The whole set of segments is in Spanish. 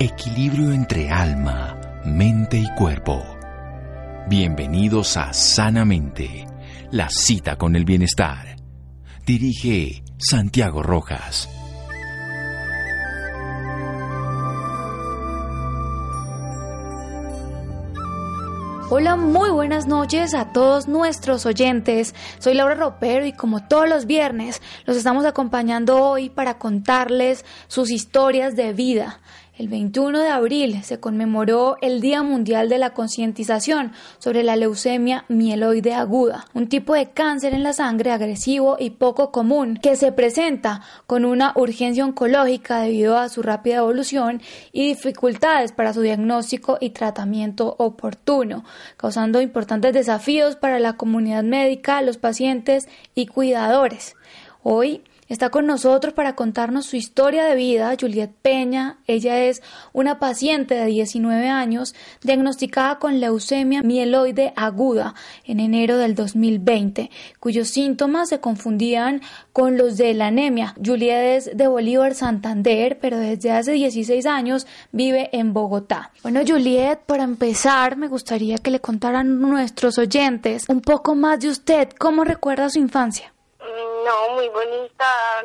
Equilibrio entre alma, mente y cuerpo. Bienvenidos a Sanamente, la cita con el bienestar. Dirige Santiago Rojas. Hola, muy buenas noches a todos nuestros oyentes. Soy Laura Ropero y como todos los viernes los estamos acompañando hoy para contarles sus historias de vida. El 21 de abril se conmemoró el Día Mundial de la Concientización sobre la leucemia mieloide aguda, un tipo de cáncer en la sangre agresivo y poco común que se presenta con una urgencia oncológica debido a su rápida evolución y dificultades para su diagnóstico y tratamiento oportuno, causando importantes desafíos para la comunidad médica, los pacientes y cuidadores. Hoy Está con nosotros para contarnos su historia de vida Juliet Peña. Ella es una paciente de 19 años diagnosticada con leucemia mieloide aguda en enero del 2020, cuyos síntomas se confundían con los de la anemia. Juliet es de Bolívar, Santander, pero desde hace 16 años vive en Bogotá. Bueno, Juliet, para empezar, me gustaría que le contaran nuestros oyentes un poco más de usted. ¿Cómo recuerda su infancia? No, muy bonita,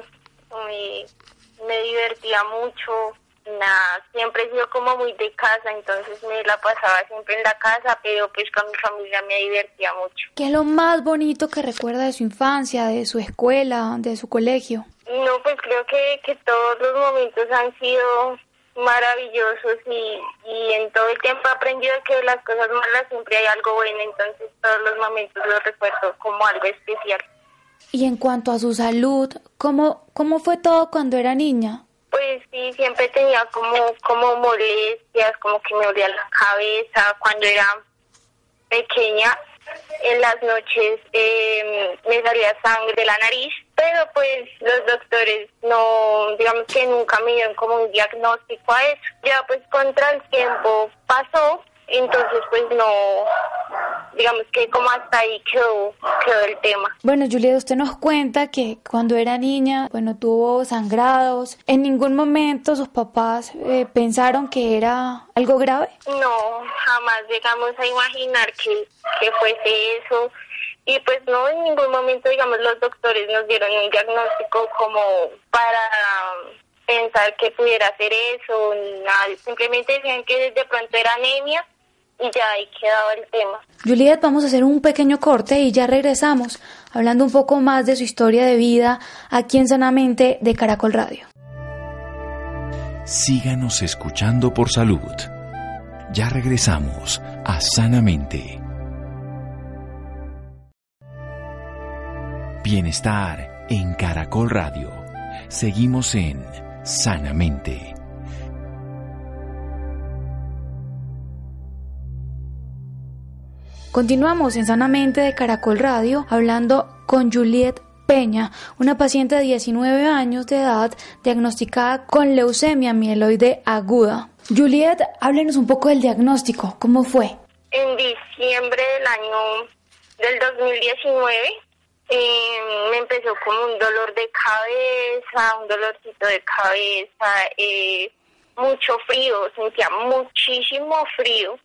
me divertía mucho, nada, siempre he sido como muy de casa, entonces me la pasaba siempre en la casa, pero pues con mi familia me divertía mucho. ¿Qué es lo más bonito que recuerda de su infancia, de su escuela, de su colegio? No, pues creo que, que todos los momentos han sido maravillosos y, y en todo el tiempo he aprendido que de las cosas malas siempre hay algo bueno, entonces todos los momentos los recuerdo como algo especial. Y en cuanto a su salud, ¿cómo, cómo fue todo cuando era niña? Pues sí, siempre tenía como, como molestias, como que me dolía la cabeza cuando era pequeña. En las noches eh, me salía sangre de la nariz, pero pues los doctores no, digamos que nunca me dieron como un diagnóstico a eso. Ya pues contra el tiempo pasó entonces, pues no, digamos que como hasta ahí quedó, quedó el tema. Bueno, Julia, usted nos cuenta que cuando era niña, bueno, tuvo sangrados. ¿En ningún momento sus papás eh, pensaron que era algo grave? No, jamás llegamos a imaginar que, que fuese eso. Y pues no, en ningún momento, digamos, los doctores nos dieron un diagnóstico como para pensar que pudiera hacer eso, nada, simplemente decían que de pronto era anemia y ya ahí quedaba el tema. Juliet, vamos a hacer un pequeño corte y ya regresamos hablando un poco más de su historia de vida aquí en Sanamente de Caracol Radio. Síganos escuchando por salud. Ya regresamos a Sanamente. Bienestar en Caracol Radio. Seguimos en Sanamente. Continuamos en Sanamente de Caracol Radio hablando con Juliet Peña, una paciente de 19 años de edad diagnosticada con leucemia mieloide aguda. Juliet, háblenos un poco del diagnóstico, ¿cómo fue? En diciembre del año del 2019 eh, me empezó como un dolor de cabeza, un dolorcito de cabeza, eh, mucho frío, sentía muchísimo frío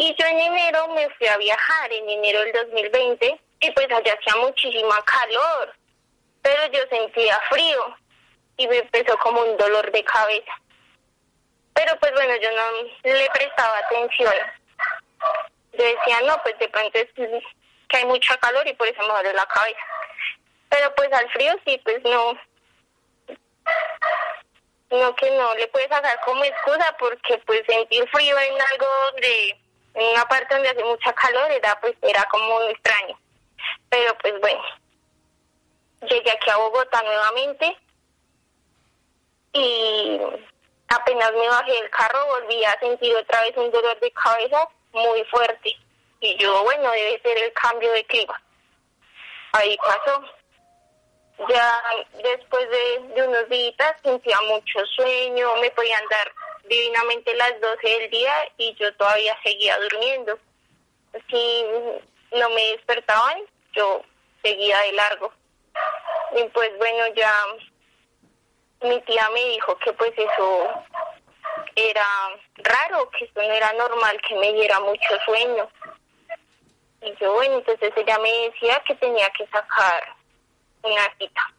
y yo en enero me fui a viajar, en enero del 2020, y pues allá hacía muchísima calor, pero yo sentía frío. y me empezó como un dolor de cabeza. Pero pues bueno, yo no le prestaba atención. Yo decía, no, pues de pronto es que hay mucha calor y por eso me duele la cabeza. Pero pues al frío sí, pues no. No que no le puedes sacar como excusa porque pues sentir frío en algo de una parte donde hace mucha calor era pues era como extraño. Pero pues bueno, llegué aquí a Bogotá nuevamente y apenas me bajé del carro volví a sentir otra vez un dolor de cabeza muy fuerte. Y yo, bueno, debe ser el cambio de clima. Ahí pasó. Ya después de, unos días sentía mucho sueño, me podían dar divinamente las 12 del día y yo todavía seguía durmiendo. Si no me despertaban, yo seguía de largo. Y pues bueno, ya mi tía me dijo que pues eso era raro, que eso no era normal, que me diera mucho sueño. Y yo, bueno, entonces ella me decía que tenía que sacar una cita.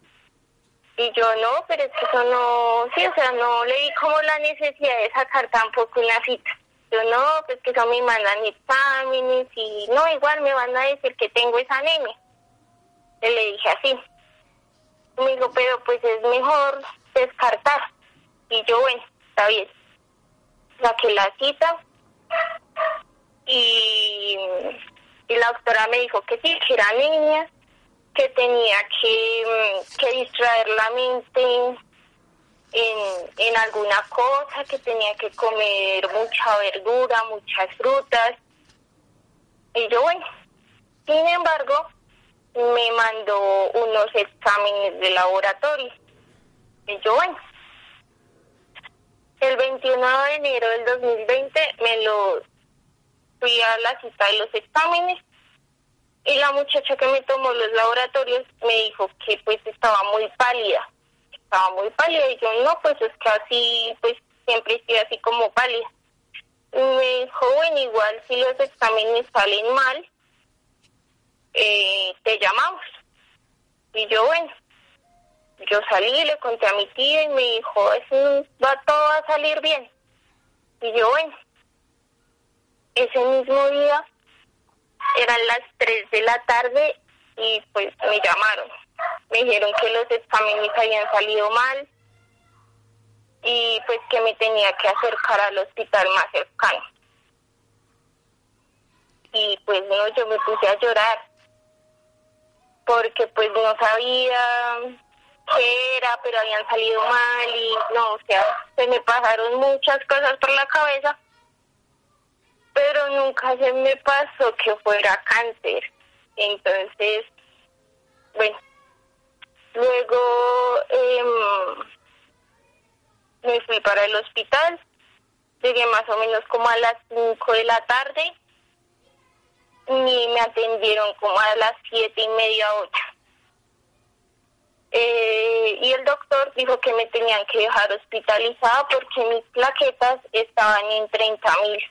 Y yo, no, pero es que eso no, sí, o sea, no le di como la necesidad de sacar tampoco una cita. Yo, no, pues que eso me mandan exámenes y no, igual me van a decir que tengo esa anemia. Y le dije así. Me dijo, pero pues es mejor descartar. Y yo, bueno, está bien. Saqué la cita y, y la doctora me dijo que sí, que era niña, que tenía que, mm, que distraer la mente en, en alguna cosa, que tenía que comer mucha verdura, muchas frutas. Y yo, bueno, sin embargo, me mandó unos exámenes de laboratorio. Y yo, bueno, el 21 de enero del 2020 me lo fui a la cita de los exámenes y la muchacha que me tomó los laboratorios me dijo que pues estaba muy pálida, estaba muy pálida y yo no, pues es que así, pues siempre estoy así como pálida. Y me dijo, bueno, igual si los exámenes salen mal, eh, te llamamos. Y yo, bueno, yo salí, le conté a mi tía y me dijo, eso va todo a salir bien. Y yo, bueno, ese mismo día eran las 3 de la tarde y pues me llamaron. Me dijeron que los exámenes habían salido mal y pues que me tenía que acercar al hospital más cercano. Y pues no, yo me puse a llorar porque pues no sabía qué era, pero habían salido mal y no, o sea, se me pasaron muchas cosas por la cabeza pero nunca se me pasó que fuera cáncer. Entonces, bueno, luego em, me fui para el hospital, llegué más o menos como a las 5 de la tarde y me atendieron como a las siete y media, ocho. Eh, y el doctor dijo que me tenían que dejar hospitalizada porque mis plaquetas estaban en 30 mil.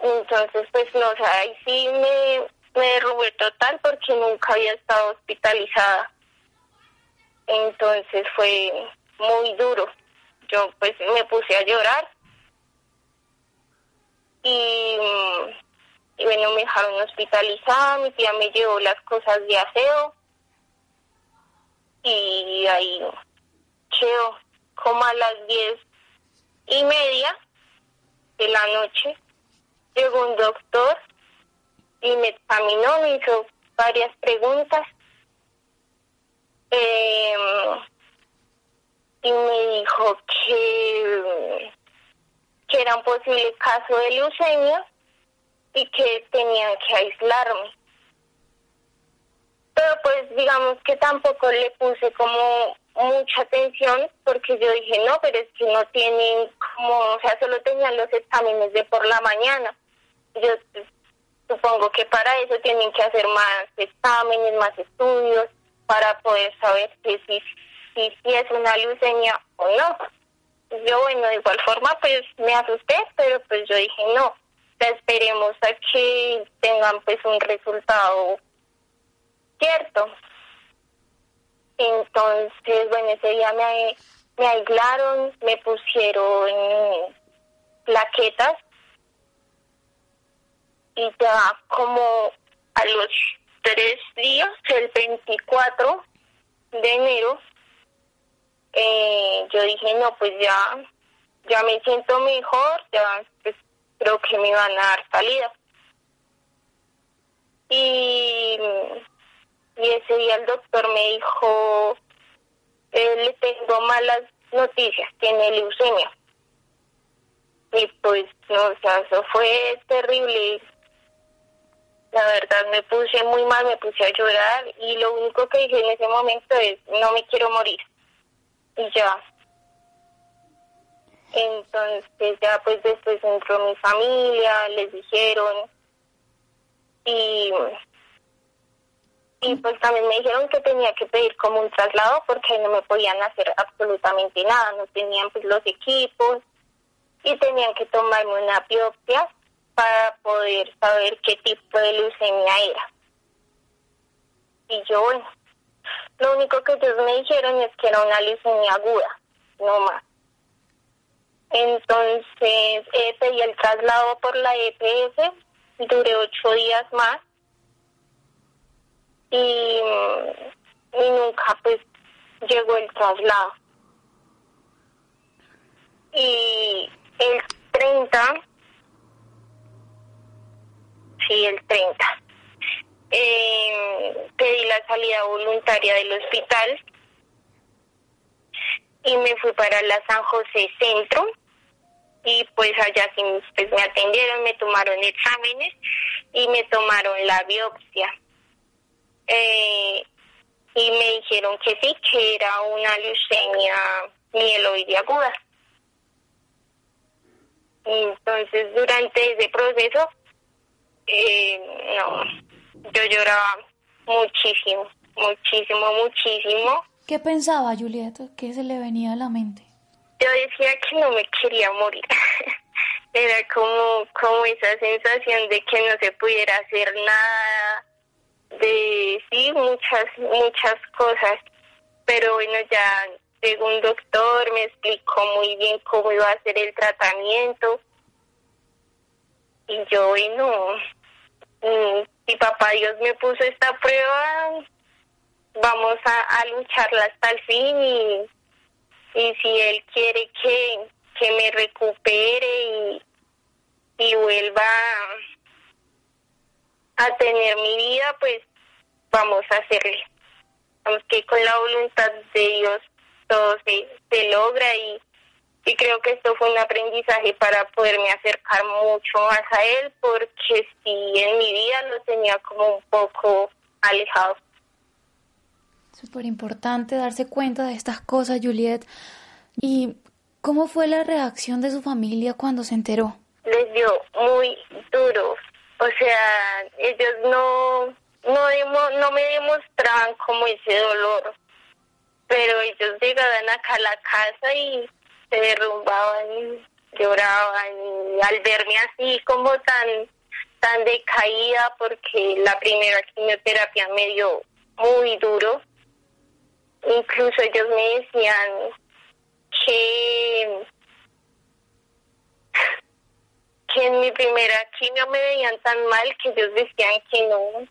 Entonces, pues no, o ahí sí me, me derrumbé total porque nunca había estado hospitalizada. Entonces fue muy duro. Yo pues me puse a llorar y, y bueno, me dejaron hospitalizada, mi tía me llevó las cosas de aseo y ahí quedó como a las diez y media de la noche llegó un doctor y me examinó, me hizo varias preguntas em, y me dijo que, que era un posible caso de leucemia y que tenían que aislarme. Pero pues digamos que tampoco le puse como mucha atención porque yo dije, no, pero es que no tienen como, o sea, solo tenían los exámenes de por la mañana yo supongo que para eso tienen que hacer más exámenes, más estudios, para poder saber si, si, si, si es una leucemia o no. Yo, bueno, de igual forma, pues me asusté, pero pues yo dije, no, esperemos a que tengan pues un resultado cierto. Entonces, bueno, ese día me, me aislaron, me pusieron plaquetas y ya como a los tres días, el 24 de enero, eh, yo dije, no, pues ya, ya me siento mejor, ya pues, creo que me van a dar salida. Y, y ese día el doctor me dijo, eh, le tengo malas noticias, tiene leucemia. Y pues, no, o sea, eso fue terrible. La verdad me puse muy mal, me puse a llorar y lo único que dije en ese momento es, no me quiero morir. Y ya. Entonces ya pues después entró mi familia, les dijeron y y pues también me dijeron que tenía que pedir como un traslado porque no me podían hacer absolutamente nada, no tenían pues los equipos y tenían que tomarme una biopsia para poder saber qué tipo de leucemia era. Y yo, bueno, lo único que ellos me dijeron es que era una leucemia aguda, no más. Entonces eh, pedí el traslado por la EPS, duré ocho días más y, y nunca pues llegó el traslado. Y el 30 sí, el 30. Eh, pedí la salida voluntaria del hospital y me fui para la San José Centro y pues allá sí pues, me atendieron, me tomaron exámenes y me tomaron la biopsia. Eh, y me dijeron que sí, que era una leucemia mieloide aguda. Entonces, durante ese proceso, eh, no, yo lloraba muchísimo, muchísimo, muchísimo. ¿Qué pensaba Julieta? ¿Qué se le venía a la mente? Yo decía que no me quería morir. Era como, como esa sensación de que no se pudiera hacer nada, de sí, muchas, muchas cosas. Pero bueno, ya llegó un doctor, me explicó muy bien cómo iba a ser el tratamiento. Y yo, bueno, Mm, si papá Dios me puso esta prueba, vamos a, lucharla hasta el fin y, si Él quiere que, que me recupere y vuelva a tener mi vida, pues vamos a hacerle. Vamos que con la voluntad de Dios todo se, se logra y y creo que esto fue un aprendizaje para poderme acercar mucho más a él porque sí en mi vida lo tenía como un poco alejado. Súper importante darse cuenta de estas cosas, Juliet. ¿Y cómo fue la reacción de su familia cuando se enteró? Les dio muy duro. O sea, ellos no, no, no me demostraban como ese dolor. Pero ellos llegaban acá a la casa y se derrumbaban, lloraban y al verme así como tan tan decaída porque la primera quimioterapia me dio muy duro. Incluso ellos me decían que que en mi primera quimio me veían tan mal que ellos decían que no,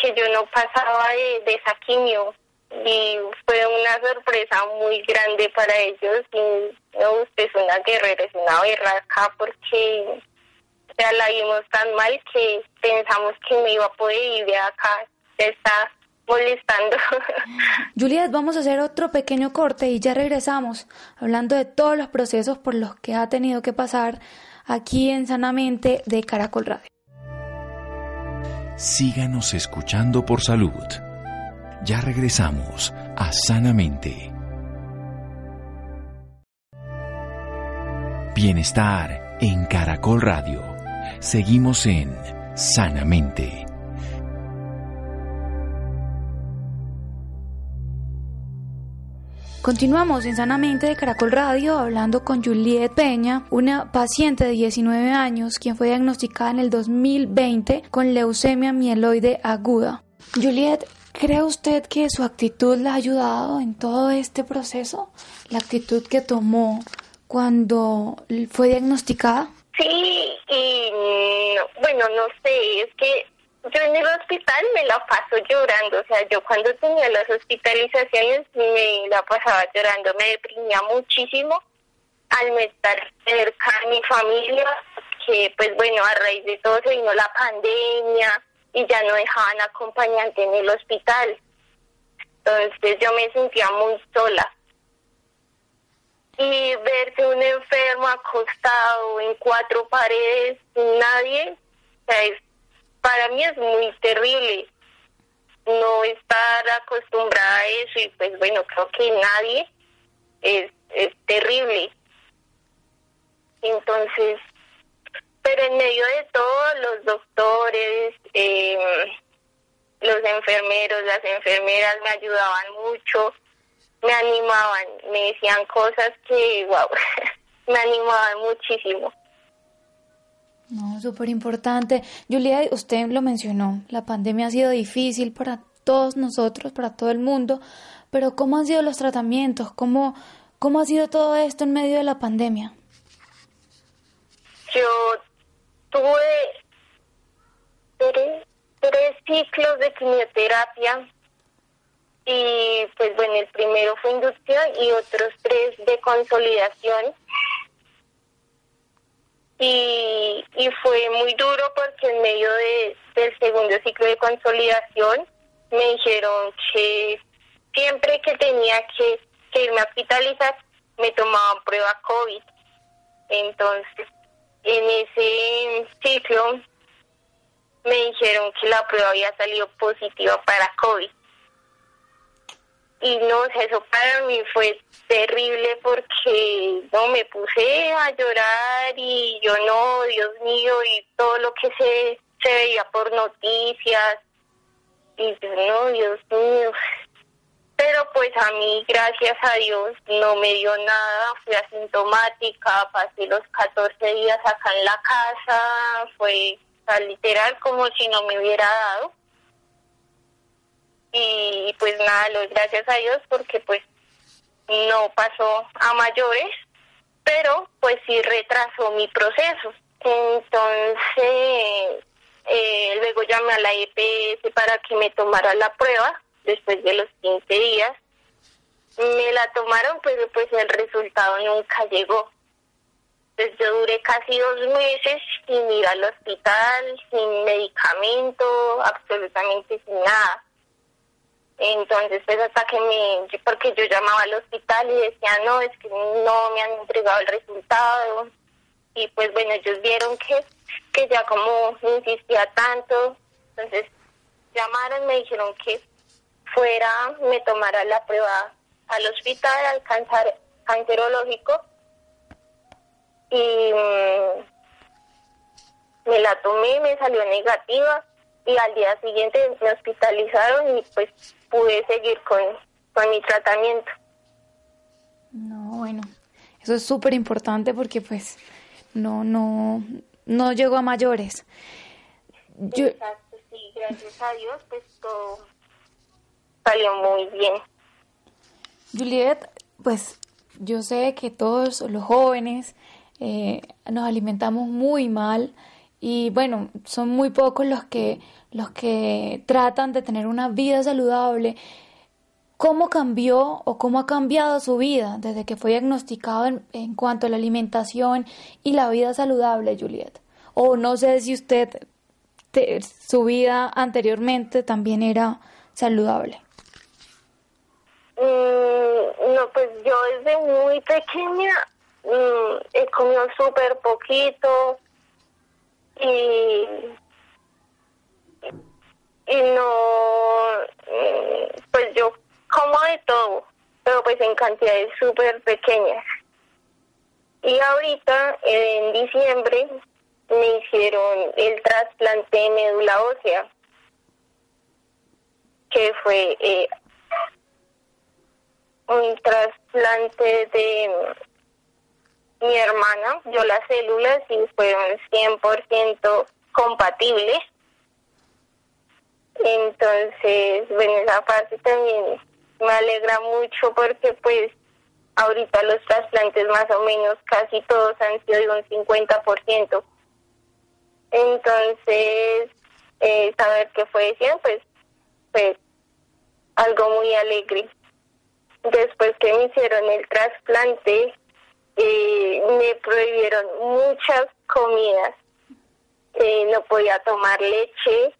que yo no pasaba de esa quimio y fue una sorpresa muy grande para ellos y no, usted es una guerrera, es una berraca porque ya la vimos tan mal que pensamos que no iba a poder ir de acá, se está molestando. Juliet, vamos a hacer otro pequeño corte y ya regresamos hablando de todos los procesos por los que ha tenido que pasar aquí en Sanamente de Caracol Radio. Síganos escuchando por salud. Ya regresamos a Sanamente. Bienestar en Caracol Radio. Seguimos en Sanamente. Continuamos en Sanamente de Caracol Radio hablando con Juliet Peña, una paciente de 19 años quien fue diagnosticada en el 2020 con leucemia mieloide aguda. Juliet, ¿Cree usted que su actitud le ha ayudado en todo este proceso? ¿La actitud que tomó cuando fue diagnosticada? Sí, y bueno, no sé, es que yo en el hospital me la paso llorando, o sea, yo cuando tenía las hospitalizaciones me la pasaba llorando, me deprimía muchísimo al estar cerca de mi familia, que pues bueno, a raíz de todo se vino la pandemia, y ya no dejaban acompañante en el hospital. Entonces yo me sentía muy sola. Y verse un enfermo acostado en cuatro paredes sin nadie, para mí es muy terrible. No estar acostumbrada a eso y pues bueno, creo que nadie es, es terrible. Entonces, pero en medio de todo, los doctores, eh, los enfermeros, las enfermeras me ayudaban mucho, me animaban, me decían cosas que, wow, me animaban muchísimo. No, súper importante. Julia, usted lo mencionó, la pandemia ha sido difícil para todos nosotros, para todo el mundo, pero ¿cómo han sido los tratamientos? ¿Cómo, cómo ha sido todo esto en medio de la pandemia? Yo tuve tres, ciclos de quimioterapia y pues bueno, el primero fue inducción y otros tres de consolidación. Y, y fue muy duro porque en medio de, del segundo ciclo de consolidación me dijeron que siempre que tenía que, que irme a hospitalizar me tomaban prueba COVID. Entonces en ese ciclo me dijeron que la prueba había salido positiva para COVID. Y no, eso para mí fue terrible porque no me puse a llorar y yo no, Dios mío, y todo lo que se, se veía por noticias. Y yo no, Dios mío, pero pues a mí, gracias a Dios, no me dio nada, fui asintomática, pasé los 14 días acá en la casa, fue literal como si no me hubiera dado. Y pues nada, lo gracias a Dios porque pues no pasó a mayores, pero pues sí retrasó mi proceso. Entonces, eh, luego llamé a la EPS para que me tomara la prueba después de los 15 días. Me la tomaron, pero pues el resultado nunca llegó. Entonces yo duré casi dos meses sin ir al hospital, sin medicamento, absolutamente sin nada. Entonces, pues hasta que me, porque yo llamaba al hospital y decía, no, es que no me han entregado el resultado. Y pues bueno, ellos vieron que, que ya como insistía tanto, entonces llamaron, me dijeron que fuera, me tomara la prueba al hospital, al cáncer cancerológico y mm, me la tomé, me salió negativa y al día siguiente me hospitalizaron y pues pude seguir con, con mi tratamiento. No, bueno, eso es súper importante porque pues no, no, no llegó a mayores. Exacto, sí, gracias a Dios pues todo salió muy bien. Juliet, pues yo sé que todos los jóvenes eh, nos alimentamos muy mal y bueno, son muy pocos los que, los que tratan de tener una vida saludable. ¿Cómo cambió o cómo ha cambiado su vida desde que fue diagnosticado en, cuanto a la alimentación y la vida saludable, Juliet? O no sé si usted, su vida anteriormente también era saludable. Mm, no, pues yo desde muy pequeña mm, he comido súper poquito y, y no, mm, pues yo como de todo, pero pues en cantidades súper pequeñas. Y ahorita, en diciembre, me hicieron el trasplante de médula ósea, que fue eh, un trasplante de mi hermana, yo las células y fueron 100% compatibles. Entonces, bueno, esa parte también me alegra mucho porque pues ahorita los trasplantes más o menos casi todos han sido de un 50%. Entonces, eh, saber que fue 100, pues, pues algo muy alegre. Después que me hicieron el trasplante, eh, me prohibieron muchas comidas. No podía tomar leche,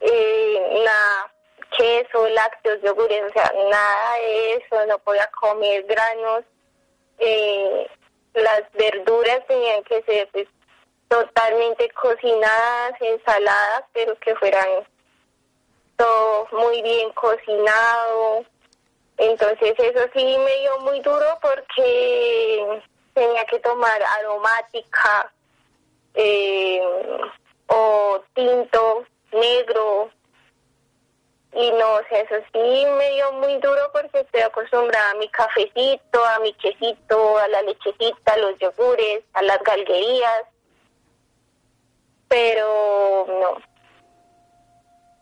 eh, nada, queso, lácteos, yogures, o sea, nada de eso, no podía comer granos. Eh, las verduras tenían que ser pues, totalmente cocinadas, ensaladas, pero que fueran todo muy bien cocinado. Entonces eso sí me dio muy duro porque tenía que tomar aromática eh, o tinto negro. Y no, o eso sí me dio muy duro porque estoy acostumbrada a mi cafecito, a mi quesito, a la lechecita, a los yogures, a las galguerías. Pero no.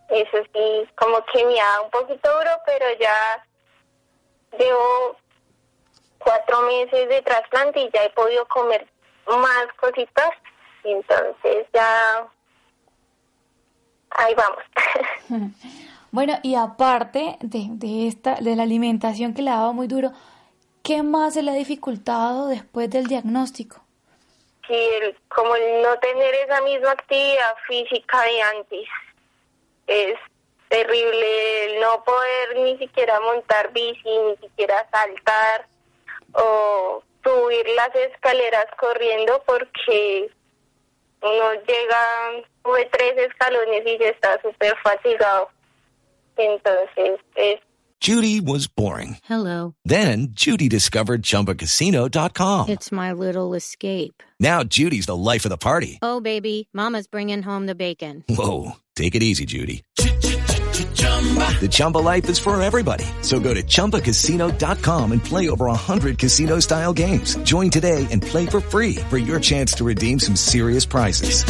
Eso sí, como que me da un poquito duro, pero ya llevo cuatro meses de trasplante y ya he podido comer más cositas. Entonces ya ahí vamos. bueno, y aparte de, de, esta, de la alimentación que le daba muy duro, ¿qué más se le ha dificultado después del diagnóstico? Sí, el, como el no tener esa misma actividad física de antes. Es terrible el no poder ni siquiera montar bici, ni siquiera saltar o subir las escaleras corriendo porque uno llega, sube tres escalones y ya está súper fatigado. Entonces, es Judy was boring. Hello. Then Judy discovered ChumbaCasino.com. It's my little escape. Now Judy's the life of the party. Oh, baby, mama's bringing home the bacon. Whoa, take it easy, Judy. The Chumba life is for everybody. So go to ChumbaCasino.com and play over 100 casino-style games. Join today and play for free for your chance to redeem some serious prizes.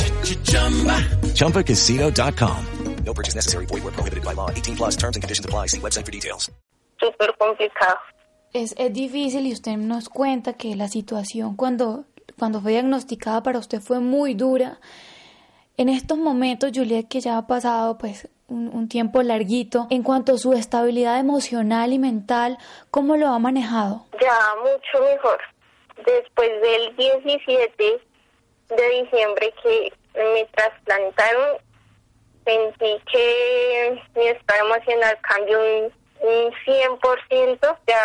ChumbaCasino.com. No purchase necessary. Void where prohibited by law. 18 plus terms and conditions apply. See website for details. súper complicado. Es, es difícil y usted nos cuenta que la situación cuando, cuando fue diagnosticada para usted fue muy dura. En estos momentos, Juliet, que ya ha pasado pues un, tiempo larguito, en cuanto a su estabilidad emocional y mental, ¿cómo lo ha manejado? Ya mucho mejor. Después del 17 de diciembre que me trasplantaron, sentí que mi estado emocional cambió un, un 100%. Ya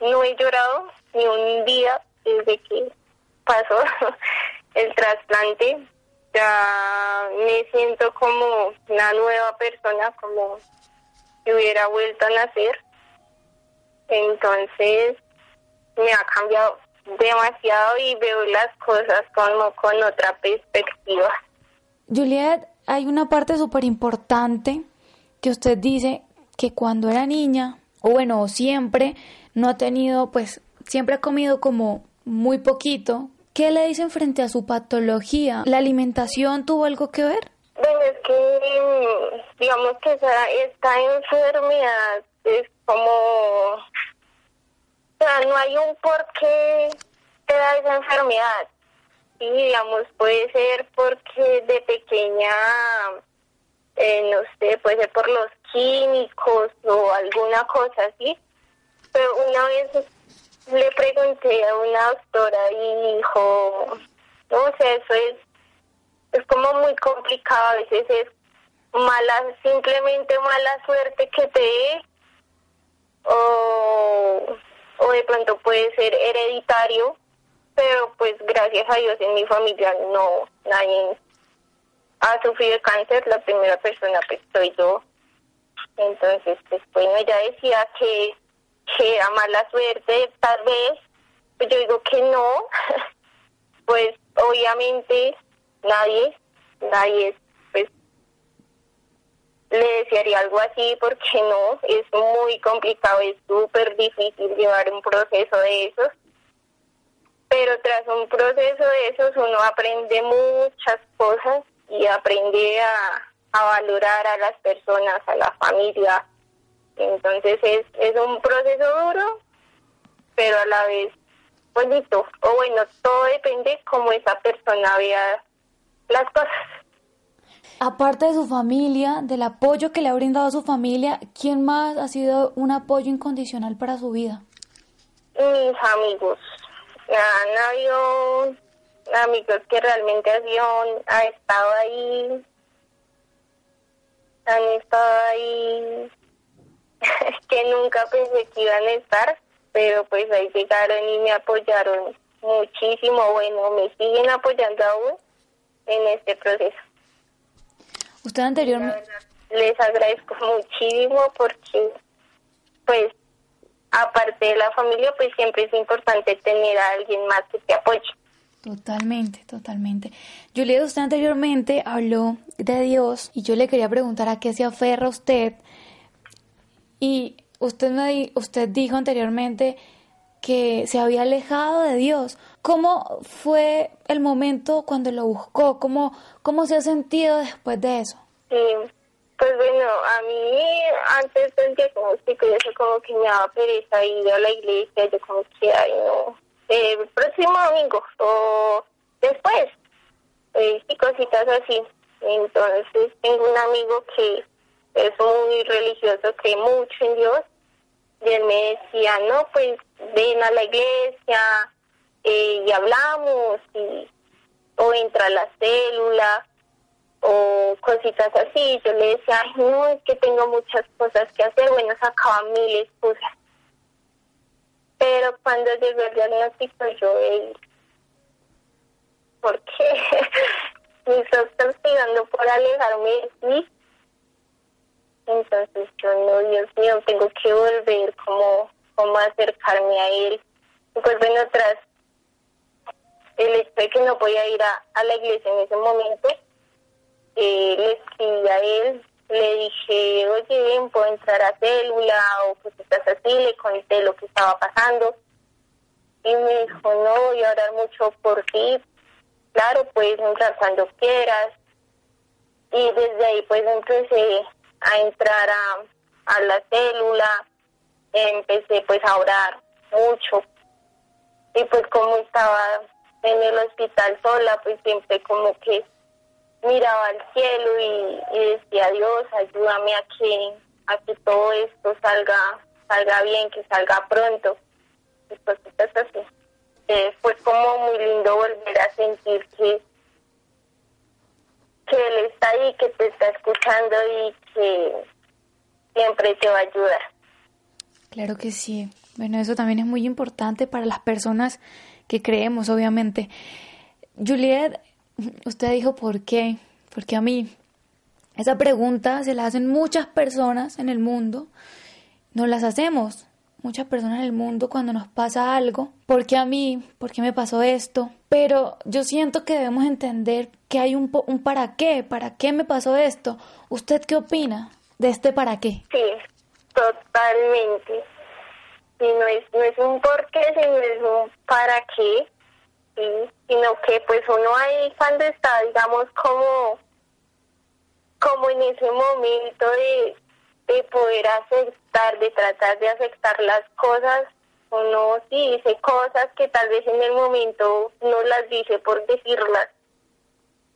no he llorado ni un día desde que pasó el trasplante ya me siento como una nueva persona, como si hubiera vuelto a nacer. Entonces me ha cambiado demasiado y veo las cosas como con otra perspectiva. Juliet, hay una parte súper importante que usted dice que cuando era niña, o bueno, siempre, no ha tenido, pues, siempre ha comido como muy poquito, ¿Qué le dicen frente a su patología? ¿La alimentación tuvo algo que ver? Bueno, es que digamos que esa, esta enfermedad es como... O sea, no hay un por qué te da esa enfermedad. Y digamos, puede ser porque de pequeña, eh, no sé, puede ser por los químicos o alguna cosa así. Pero una vez le pregunté a una doctora y dijo, no sé, eso es, es como muy complicado, a veces es mala, simplemente mala suerte que te dé, o, o de pronto puede ser hereditario, pero pues gracias a Dios en mi familia no, nadie ha sufrido cáncer, la primera persona pues soy yo. Entonces, pues bueno, ella decía que que era mala suerte, tal vez, pues yo digo que no, pues obviamente nadie, nadie pues le desearía algo así porque no, es muy complicado, es súper difícil llevar un proceso de esos, pero tras un proceso de esos uno aprende muchas cosas y aprende a, a valorar a las personas, a la familia. Entonces es, es un proceso duro, pero a la vez bonito. O bueno, todo depende cómo esa persona vea las cosas. Aparte de su familia, del apoyo que le ha brindado a su familia, ¿quién más ha sido un apoyo incondicional para su vida? Mis amigos. Han habido amigos que realmente han, han estado ahí, han estado ahí, que nunca pensé que iban a estar, pero pues ahí llegaron y me apoyaron muchísimo. Bueno, me siguen apoyando aún en este proceso. Usted anteriormente... Les agradezco muchísimo porque, pues, aparte de la familia, pues siempre es importante tener a alguien más que te apoye. Totalmente, totalmente. Julieta, usted anteriormente habló de Dios y yo le quería preguntar a qué se aferra usted. Y usted, me, usted dijo anteriormente que se había alejado de Dios. ¿Cómo fue el momento cuando lo buscó? ¿Cómo, cómo se ha sentido después de eso? Sí, pues bueno, a mí antes sentía como chico y eso como que me daba pereza ir a la iglesia, yo como que, ay no, el próximo domingo o después, eh, y cositas así. Entonces tengo un amigo que es muy religioso, cree mucho en Dios, y él me decía, no, pues ven a la iglesia eh, y hablamos, y, o entra a la célula, o cositas así. Yo le decía, ay, no, es que tengo muchas cosas que hacer, bueno, sacaba mil excusas. Pero cuando llegó el diagnóstico, yo, hey, ¿por qué? Me estoy castigando por alejarme de. Entonces yo, no, Dios mío, tengo que volver, como, como acercarme a Él. Y pues bueno, tras el hecho que no podía ir a, a la iglesia en ese momento, eh, le escribí a él, le dije, oye, bien, puedo entrar a célula o pues estás así, le conté lo que estaba pasando. Y me dijo, no, voy a orar mucho por ti. Claro, puedes entrar cuando quieras. Y desde ahí pues empecé a entrar a, a la célula, empecé pues a orar mucho. Y pues como estaba en el hospital sola, pues siempre como que miraba al cielo y, decía Dios ayúdame a que a que todo esto salga salga bien que salga pronto y pues eh, fue como muy lindo volver a sentir que que él está ahí que te está escuchando y que siempre te va a ayudar. Claro que sí. Bueno eso también es muy importante para las personas que creemos obviamente. Juliet Usted dijo por qué, porque a mí. Esa pregunta se la hacen muchas personas en el mundo, no las hacemos muchas personas en el mundo cuando nos pasa algo, ¿por qué a mí? ¿Por qué me pasó esto? Pero yo siento que debemos entender que hay un, un para qué, para qué me pasó esto. ¿Usted qué opina de este para qué? Sí, totalmente. Y no es, no es un por qué, sino es un para qué sino que pues uno ahí cuando está, digamos, como, como en ese momento de, de poder aceptar, de tratar de aceptar las cosas, uno sí dice cosas que tal vez en el momento no las dice por decirlas,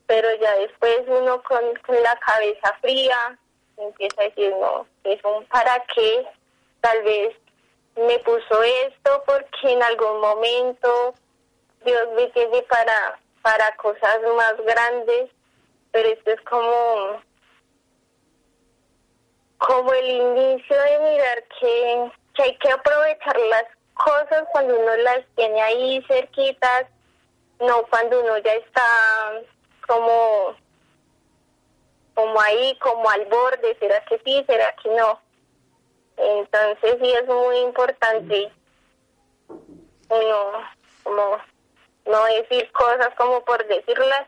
pero ya después uno con, con la cabeza fría empieza a decir, no, es un para qué, tal vez me puso esto porque en algún momento Dios me tiene para, para cosas más grandes, pero esto es como, como el inicio de mirar que, que hay que aprovechar las cosas cuando uno las tiene ahí cerquitas, no cuando uno ya está como como ahí, como al borde, ¿será que sí, será que no? Entonces sí es muy importante uno como no decir cosas como por decirlas,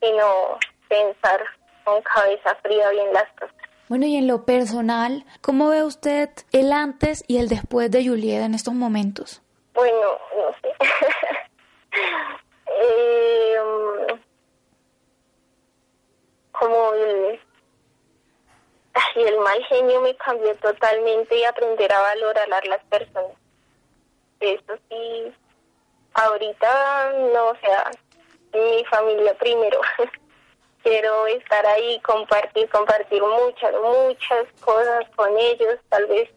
sino pensar con cabeza fría bien las cosas. Bueno, y en lo personal, ¿cómo ve usted el antes y el después de Julieta en estos momentos? Bueno, no sé. eh, como el, el mal genio me cambió totalmente y aprender a valorar las personas. Eso sí, ahorita no, o sea, mi familia primero. Quiero estar ahí, compartir, compartir muchas, muchas cosas con ellos. Tal vez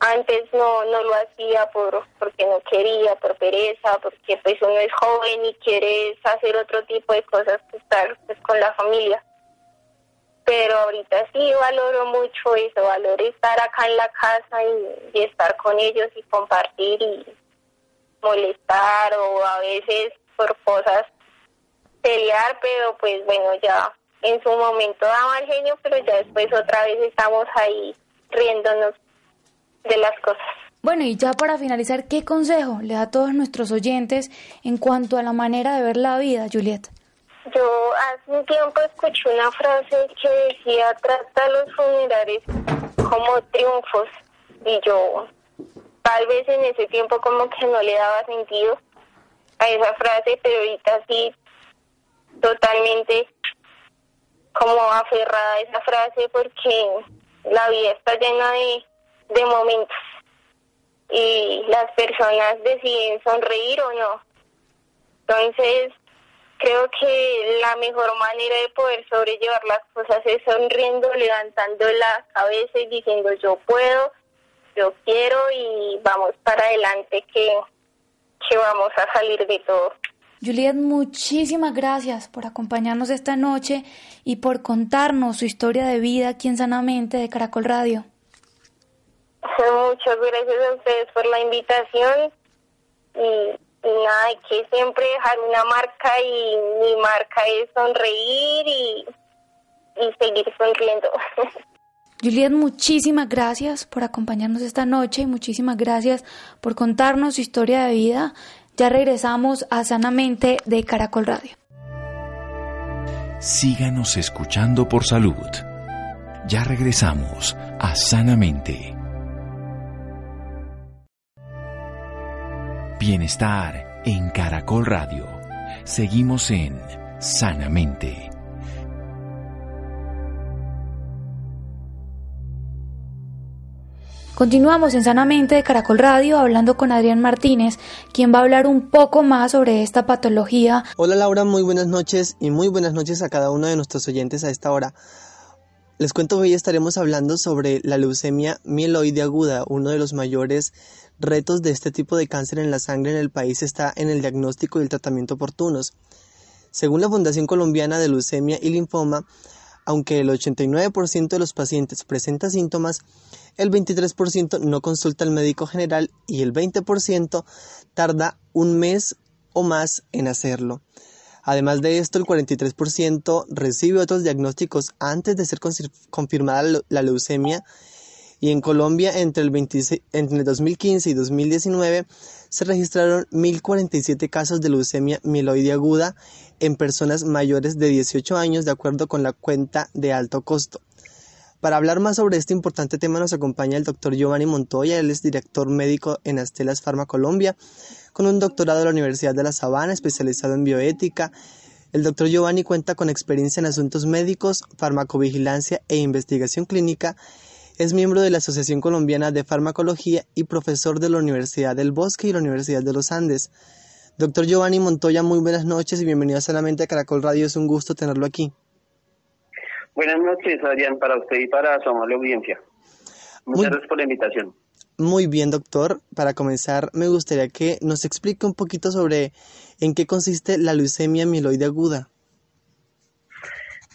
antes no no lo hacía por porque no quería, por pereza, porque pues uno es joven y quiere hacer otro tipo de cosas que estar pues, con la familia pero ahorita sí valoro mucho eso, valoro estar acá en la casa y, estar con ellos y compartir y molestar o a veces por cosas pelear, pero pues bueno, ya en su momento daba el genio, pero ya después otra vez estamos ahí riéndonos de las cosas. Bueno, y ya para finalizar, ¿qué consejo le da a todos nuestros oyentes en cuanto a la manera de ver la vida, Julieta? Yo hace un tiempo escuché una frase que decía, trata los funerales como triunfos. Y yo tal vez en ese tiempo como que no le daba sentido a esa frase, pero ahorita sí totalmente como aferrada a esa frase porque la vida está llena de, de momentos y las personas deciden sonreír o no. Entonces, creo que la mejor manera de poder sobrellevar las cosas es sonriendo, levantando la cabeza y diciendo yo puedo, yo quiero y vamos para adelante que, que vamos a salir de todo. Juliet, muchísimas gracias por acompañarnos esta noche y por contarnos su historia de vida aquí en Sanamente de Caracol Radio. Muchas gracias a ustedes por la invitación y y nada, hay que siempre dejar una marca y mi marca es sonreír y, y seguir sonriendo. Juliet, muchísimas gracias por acompañarnos esta noche y muchísimas gracias por contarnos su historia de vida. Ya regresamos a Sanamente de Caracol Radio. Síganos escuchando por salud. Ya regresamos a Sanamente. Bienestar en Caracol Radio. Seguimos en Sanamente. Continuamos en Sanamente de Caracol Radio hablando con Adrián Martínez, quien va a hablar un poco más sobre esta patología. Hola Laura, muy buenas noches y muy buenas noches a cada uno de nuestros oyentes a esta hora. Les cuento que hoy estaremos hablando sobre la leucemia mieloide aguda, uno de los mayores retos de este tipo de cáncer en la sangre en el país está en el diagnóstico y el tratamiento oportunos. Según la Fundación Colombiana de Leucemia y Linfoma, aunque el 89% de los pacientes presenta síntomas, el 23% no consulta al médico general y el 20% tarda un mes o más en hacerlo. Además de esto, el 43% recibe otros diagnósticos antes de ser confirmada la leucemia y en Colombia entre el, entre el 2015 y 2019 se registraron 1.047 casos de leucemia mieloide aguda en personas mayores de 18 años de acuerdo con la cuenta de alto costo. Para hablar más sobre este importante tema nos acompaña el doctor Giovanni Montoya, él es director médico en Astelas Pharma Colombia, con un doctorado de la Universidad de La Sabana, especializado en bioética. El doctor Giovanni cuenta con experiencia en asuntos médicos, farmacovigilancia e investigación clínica es miembro de la Asociación Colombiana de Farmacología y profesor de la Universidad del Bosque y la Universidad de los Andes. Doctor Giovanni Montoya, muy buenas noches y bienvenido solamente a Caracol Radio. Es un gusto tenerlo aquí. Buenas noches, Adrián, para usted y para su amable audiencia. Muchas gracias por la invitación. Muy bien, doctor. Para comenzar, me gustaría que nos explique un poquito sobre en qué consiste la leucemia mieloide aguda.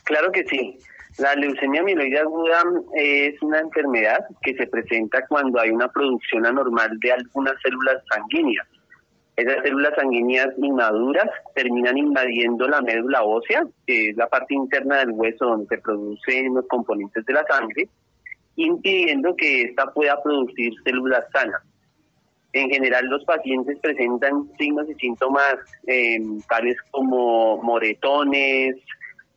Claro que sí. La leucemia amiloide aguda es una enfermedad que se presenta cuando hay una producción anormal de algunas células sanguíneas. Esas células sanguíneas inmaduras terminan invadiendo la médula ósea, que es la parte interna del hueso donde se producen los componentes de la sangre, impidiendo que ésta pueda producir células sanas. En general, los pacientes presentan signos y síntomas eh, tales como moretones,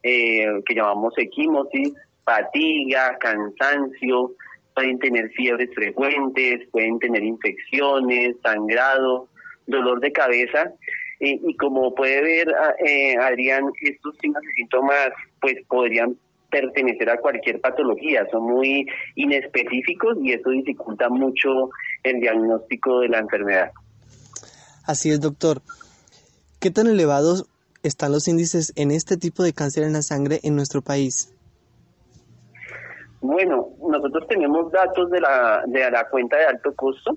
eh, que llamamos equimosis, fatiga, cansancio, pueden tener fiebres frecuentes, pueden tener infecciones, sangrado, dolor de cabeza. y como puede ver, ah, eh, Adrián, estos signos y síntomas pues podrían pertenecer a cualquier patología, son muy inespecíficos y eso dificulta mucho el diagnóstico de la enfermedad. Así es, doctor. ¿Qué tan elevados están los índices en este tipo de cáncer en la sangre en nuestro país? Bueno, nosotros tenemos datos de la, de la cuenta de alto costo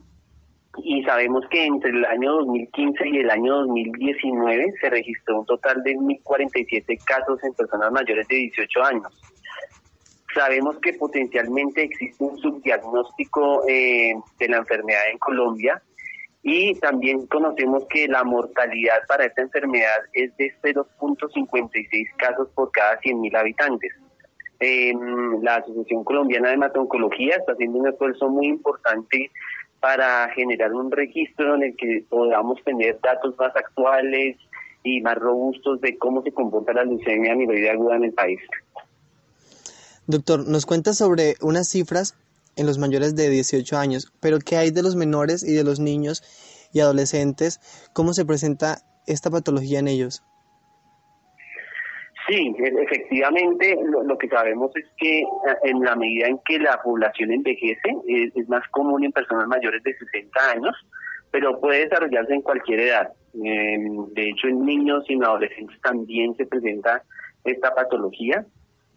y sabemos que entre el año 2015 y el año 2019 se registró un total de 1.047 casos en personas mayores de 18 años. Sabemos que potencialmente existe un subdiagnóstico eh, de la enfermedad en Colombia y también conocemos que la mortalidad para esta enfermedad es de 0.56 casos por cada 100.000 habitantes. Eh, la Asociación Colombiana de Hematología está haciendo un esfuerzo muy importante para generar un registro en el que podamos tener datos más actuales y más robustos de cómo se comporta la leucemia amiloide aguda en el país. Doctor, nos cuenta sobre unas cifras en los mayores de 18 años, pero ¿qué hay de los menores y de los niños y adolescentes? ¿Cómo se presenta esta patología en ellos? Sí, e-, efectivamente, lo, que sabemos es que eh, en la medida en que la población envejece, es, más común en personas mayores de 60 años, pero puede desarrollarse en cualquier edad. de hecho, en niños y en adolescentes también se presenta esta patología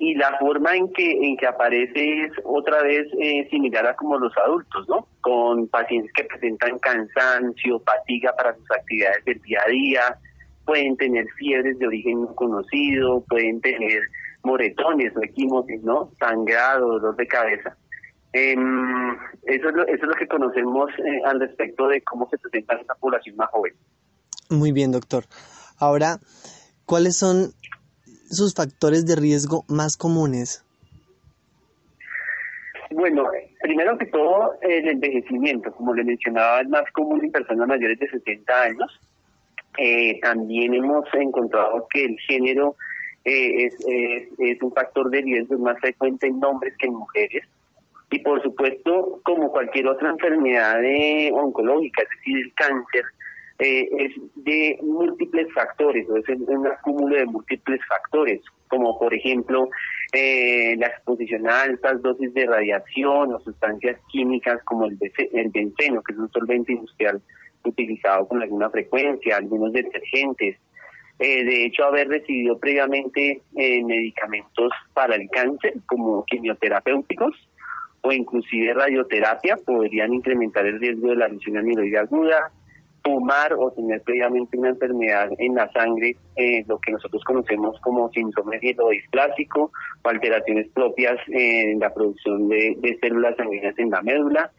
y la forma en que en que aparece es otra vez eh, similar a como los adultos, ¿no? Con pacientes que presentan cansancio, fatiga para sus actividades del día a día, pueden tener fiebres de origen no conocido, pueden tener moretones o equimosis, ¿no? Sangrado, dolor de cabeza. Em, eso, es lo, eso es lo que conocemos eh, al respecto de cómo se presenta esta población más joven. Muy bien, doctor. Ahora, ¿cuáles son sus factores de riesgo más comunes? Bueno, primero que todo, el envejecimiento, como le mencionaba, es más común en personas mayores de 60 años. Eh, también hemos encontrado que el género eh, es, es, un factor de riesgo más frecuente en hombres que en mujeres. Y por supuesto, como cualquier otra enfermedad eh, oncológica, es decir, el cáncer, es de múltiples factores, o es un acúmulo de múltiples factores, como por ejemplo la exposición a altas dosis de radiación o sustancias químicas como el, el benceno, que es un solvente industrial utilizado con alguna frecuencia, algunos detergentes. Eh, de hecho, haber recibido previamente eh, medicamentos para el cáncer, como quimioterapéuticos o inclusive radioterapia, podrían incrementar el riesgo de la lesión amiloide aguda. Fumar o tener previamente una enfermedad en la sangre, eh, lo que nosotros conocemos como síndrome mielodisplásico o alteraciones propias en la producción de, de células sanguíneas en la médula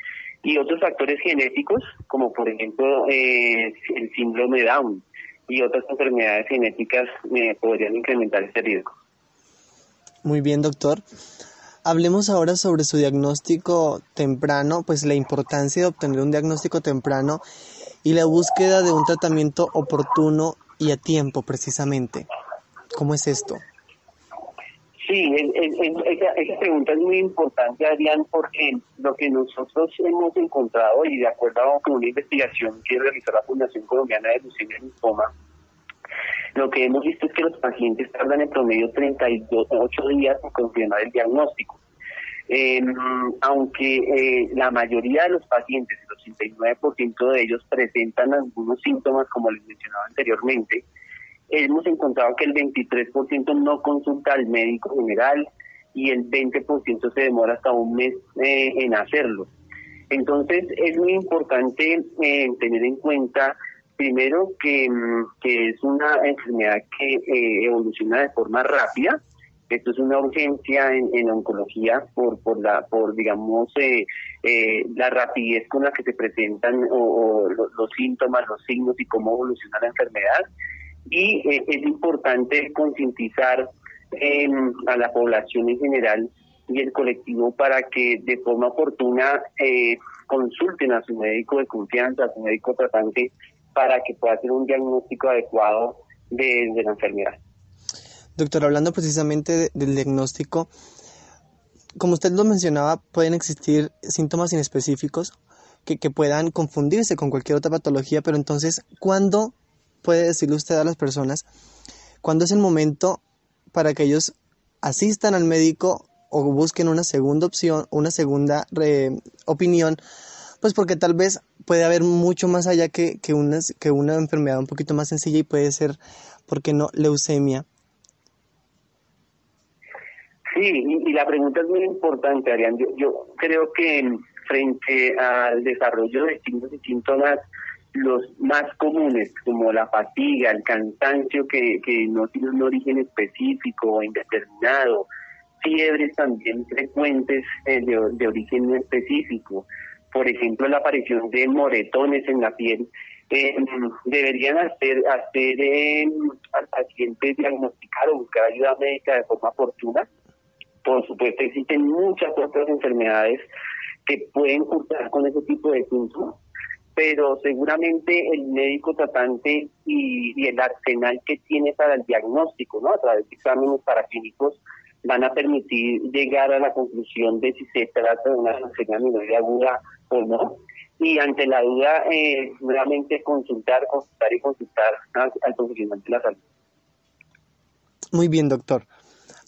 y otros factores genéticos, como por ejemplo eh, el síndrome Down y otras enfermedades genéticas eh, podrían incrementar este riesgo. Muy bien, doctor. Hablemos ahora sobre su diagnóstico temprano, pues la importancia de obtener un diagnóstico temprano y la búsqueda de un tratamiento oportuno y a tiempo precisamente. ¿Cómo es esto? Sí, esa, pregunta es muy importante, Adrián, porque lo que nosotros hemos encontrado, y de acuerdo con una investigación que realizó la Fundación Colombiana de Leucemia y Linfoma, lo que hemos visto es que los pacientes tardan en promedio 38 días en confirmar el diagnóstico. Em, aunque eh, la mayoría de los pacientes, el 89% de ellos, presentan algunos síntomas, como les mencionaba anteriormente, hemos encontrado que el 23% no consulta al médico general y el 20% se demora hasta un mes eh, en hacerlo. Entonces es muy importante eh, tener en cuenta primero que, mm, que, es una enfermedad que eh, evoluciona de forma rápida. Esto es una urgencia en, oncología por, por la, por digamos, la rapidez con la que se presentan los síntomas, los signos y cómo evoluciona la enfermedad y eh, es importante concientizar em, a la población en general y el colectivo para que de forma oportuna eh, consulten a su médico de confianza, a su médico tratante, para que pueda hacer un diagnóstico adecuado de, la enfermedad. Doctor, hablando precisamente del diagnóstico, como usted lo mencionaba, pueden existir síntomas inespecíficos que, que puedan confundirse con cualquier otra patología, pero entonces, ¿cuándo puede decirle usted a las personas cuándo es el momento para que ellos asistan al médico o busquen una segunda opción, una segunda opinión, pues porque tal vez puede haber mucho más allá que, que, una, que una enfermedad un poquito más sencilla y puede ser, ¿por qué no?, leucemia. Sí, y, la pregunta es muy importante, Arián. Yo, creo que frente al desarrollo de signos y síntomas, los más comunes, como la fatiga, el cansancio que, que no tiene un origen específico o indeterminado, fiebres también frecuentes eh, de, origen específico, por ejemplo, la aparición de moretones en la piel, eh, deberían hacer, hacer eh, al paciente diagnosticar o buscar ayuda médica de forma oportuna por supuesto, existen muchas otras enfermedades que pueden cursar con ese tipo de síntomas, pero seguramente el médico tratante y, el arsenal que tiene para el diagnóstico, ¿no? A través de exámenes paraclínicos, van a permitir llegar a la conclusión de si se trata de una leucemia minoría aguda o no. Y ante la duda, eh, consultar, consultar y consultar al profesional de la salud. Muy bien, doctor.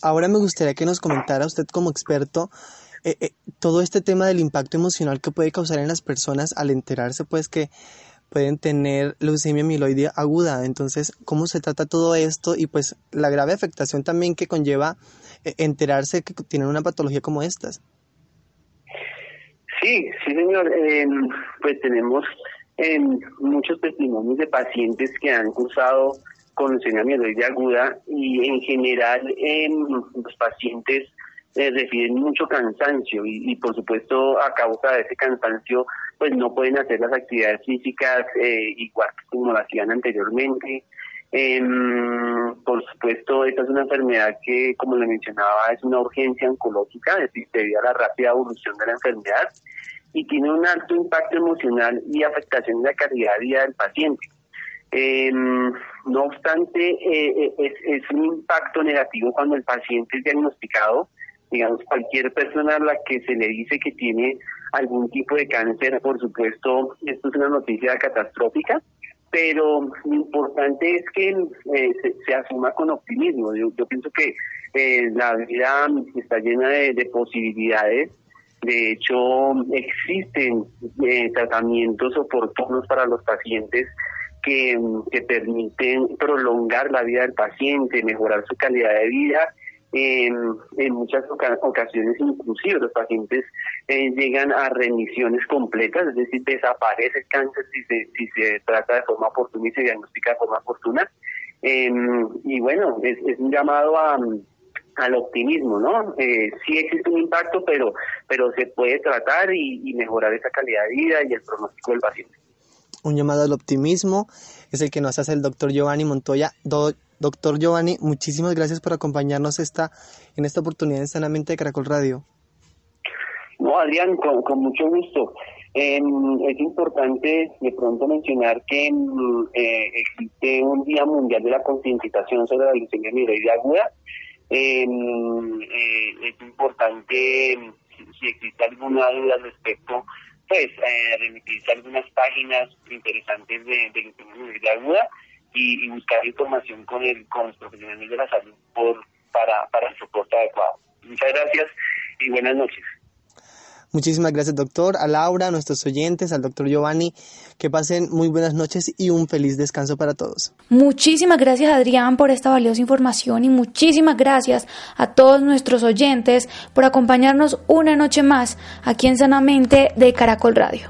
Ahora me gustaría que nos comentara usted como experto eh, eh, todo este tema del impacto emocional que puede causar en las personas al enterarse pues que pueden tener leucemia amiloide aguda. Entonces, ¿cómo se trata todo esto? Y pues la grave afectación también que conlleva eh, enterarse que tienen una patología como estas. Sí, sí, señor. Em, pues tenemos em, muchos testimonios de pacientes que han cursado con leucemia mieloide aguda y en general los pacientes eh, mucho cansancio y, por supuesto a causa de ese cansancio pues no pueden hacer las actividades físicas eh, igual como lo hacían anteriormente. Em, por supuesto, esta es una enfermedad que, como le mencionaba, es una urgencia oncológica, es decir, debido a la rápida evolución de la enfermedad y tiene un alto impacto emocional y afectación de la calidad de vida del paciente. Eh, no obstante, eh, eh, es, un impacto negativo cuando el paciente es diagnosticado. Digamos, cualquier persona a la que se le dice que tiene algún tipo de cáncer, por supuesto, esto es una noticia catastrófica, pero lo importante es que eh, se, asuma con optimismo. Yo, pienso que la vida está llena de posibilidades. De hecho, existen tratamientos oportunos para los pacientes que, permiten prolongar la vida del paciente, mejorar su calidad de vida. en muchas ocasiones inclusive los pacientes eh, llegan a remisiones completas, es decir, desaparece el cáncer si se, trata de forma oportuna y se diagnostica de forma oportuna. Em, y bueno, es, un llamado a, al optimismo, ¿no? Eh, sí existe un impacto, pero, pero se puede tratar y, y mejorar esa calidad de vida y el pronóstico del paciente un llamado al optimismo, es el que nos hace el doctor Giovanni Montoya. doctor Giovanni, muchísimas gracias por acompañarnos esta, en esta oportunidad en Sanamente de Caracol Radio. No, Adrián, con, mucho gusto. Em, es importante de pronto mencionar que em, eh, existe un Día Mundial de la Concientización sobre la leucemia mieloide aguda. Em, eh, es importante, si existe alguna duda al respecto, pues eh, remitirse algunas páginas interesantes de, de de aguda y, buscar información con el con los profesionales de la salud por para, para el soporte adecuado. Muchas gracias y buenas noches. Muchísimas gracias, doctor, a Laura, a nuestros oyentes, al doctor Giovanni. Que pasen muy buenas noches y un feliz descanso para todos. Muchísimas gracias, Adrián, por esta valiosa información y muchísimas gracias a todos nuestros oyentes por acompañarnos una noche más aquí en Sanamente de Caracol Radio.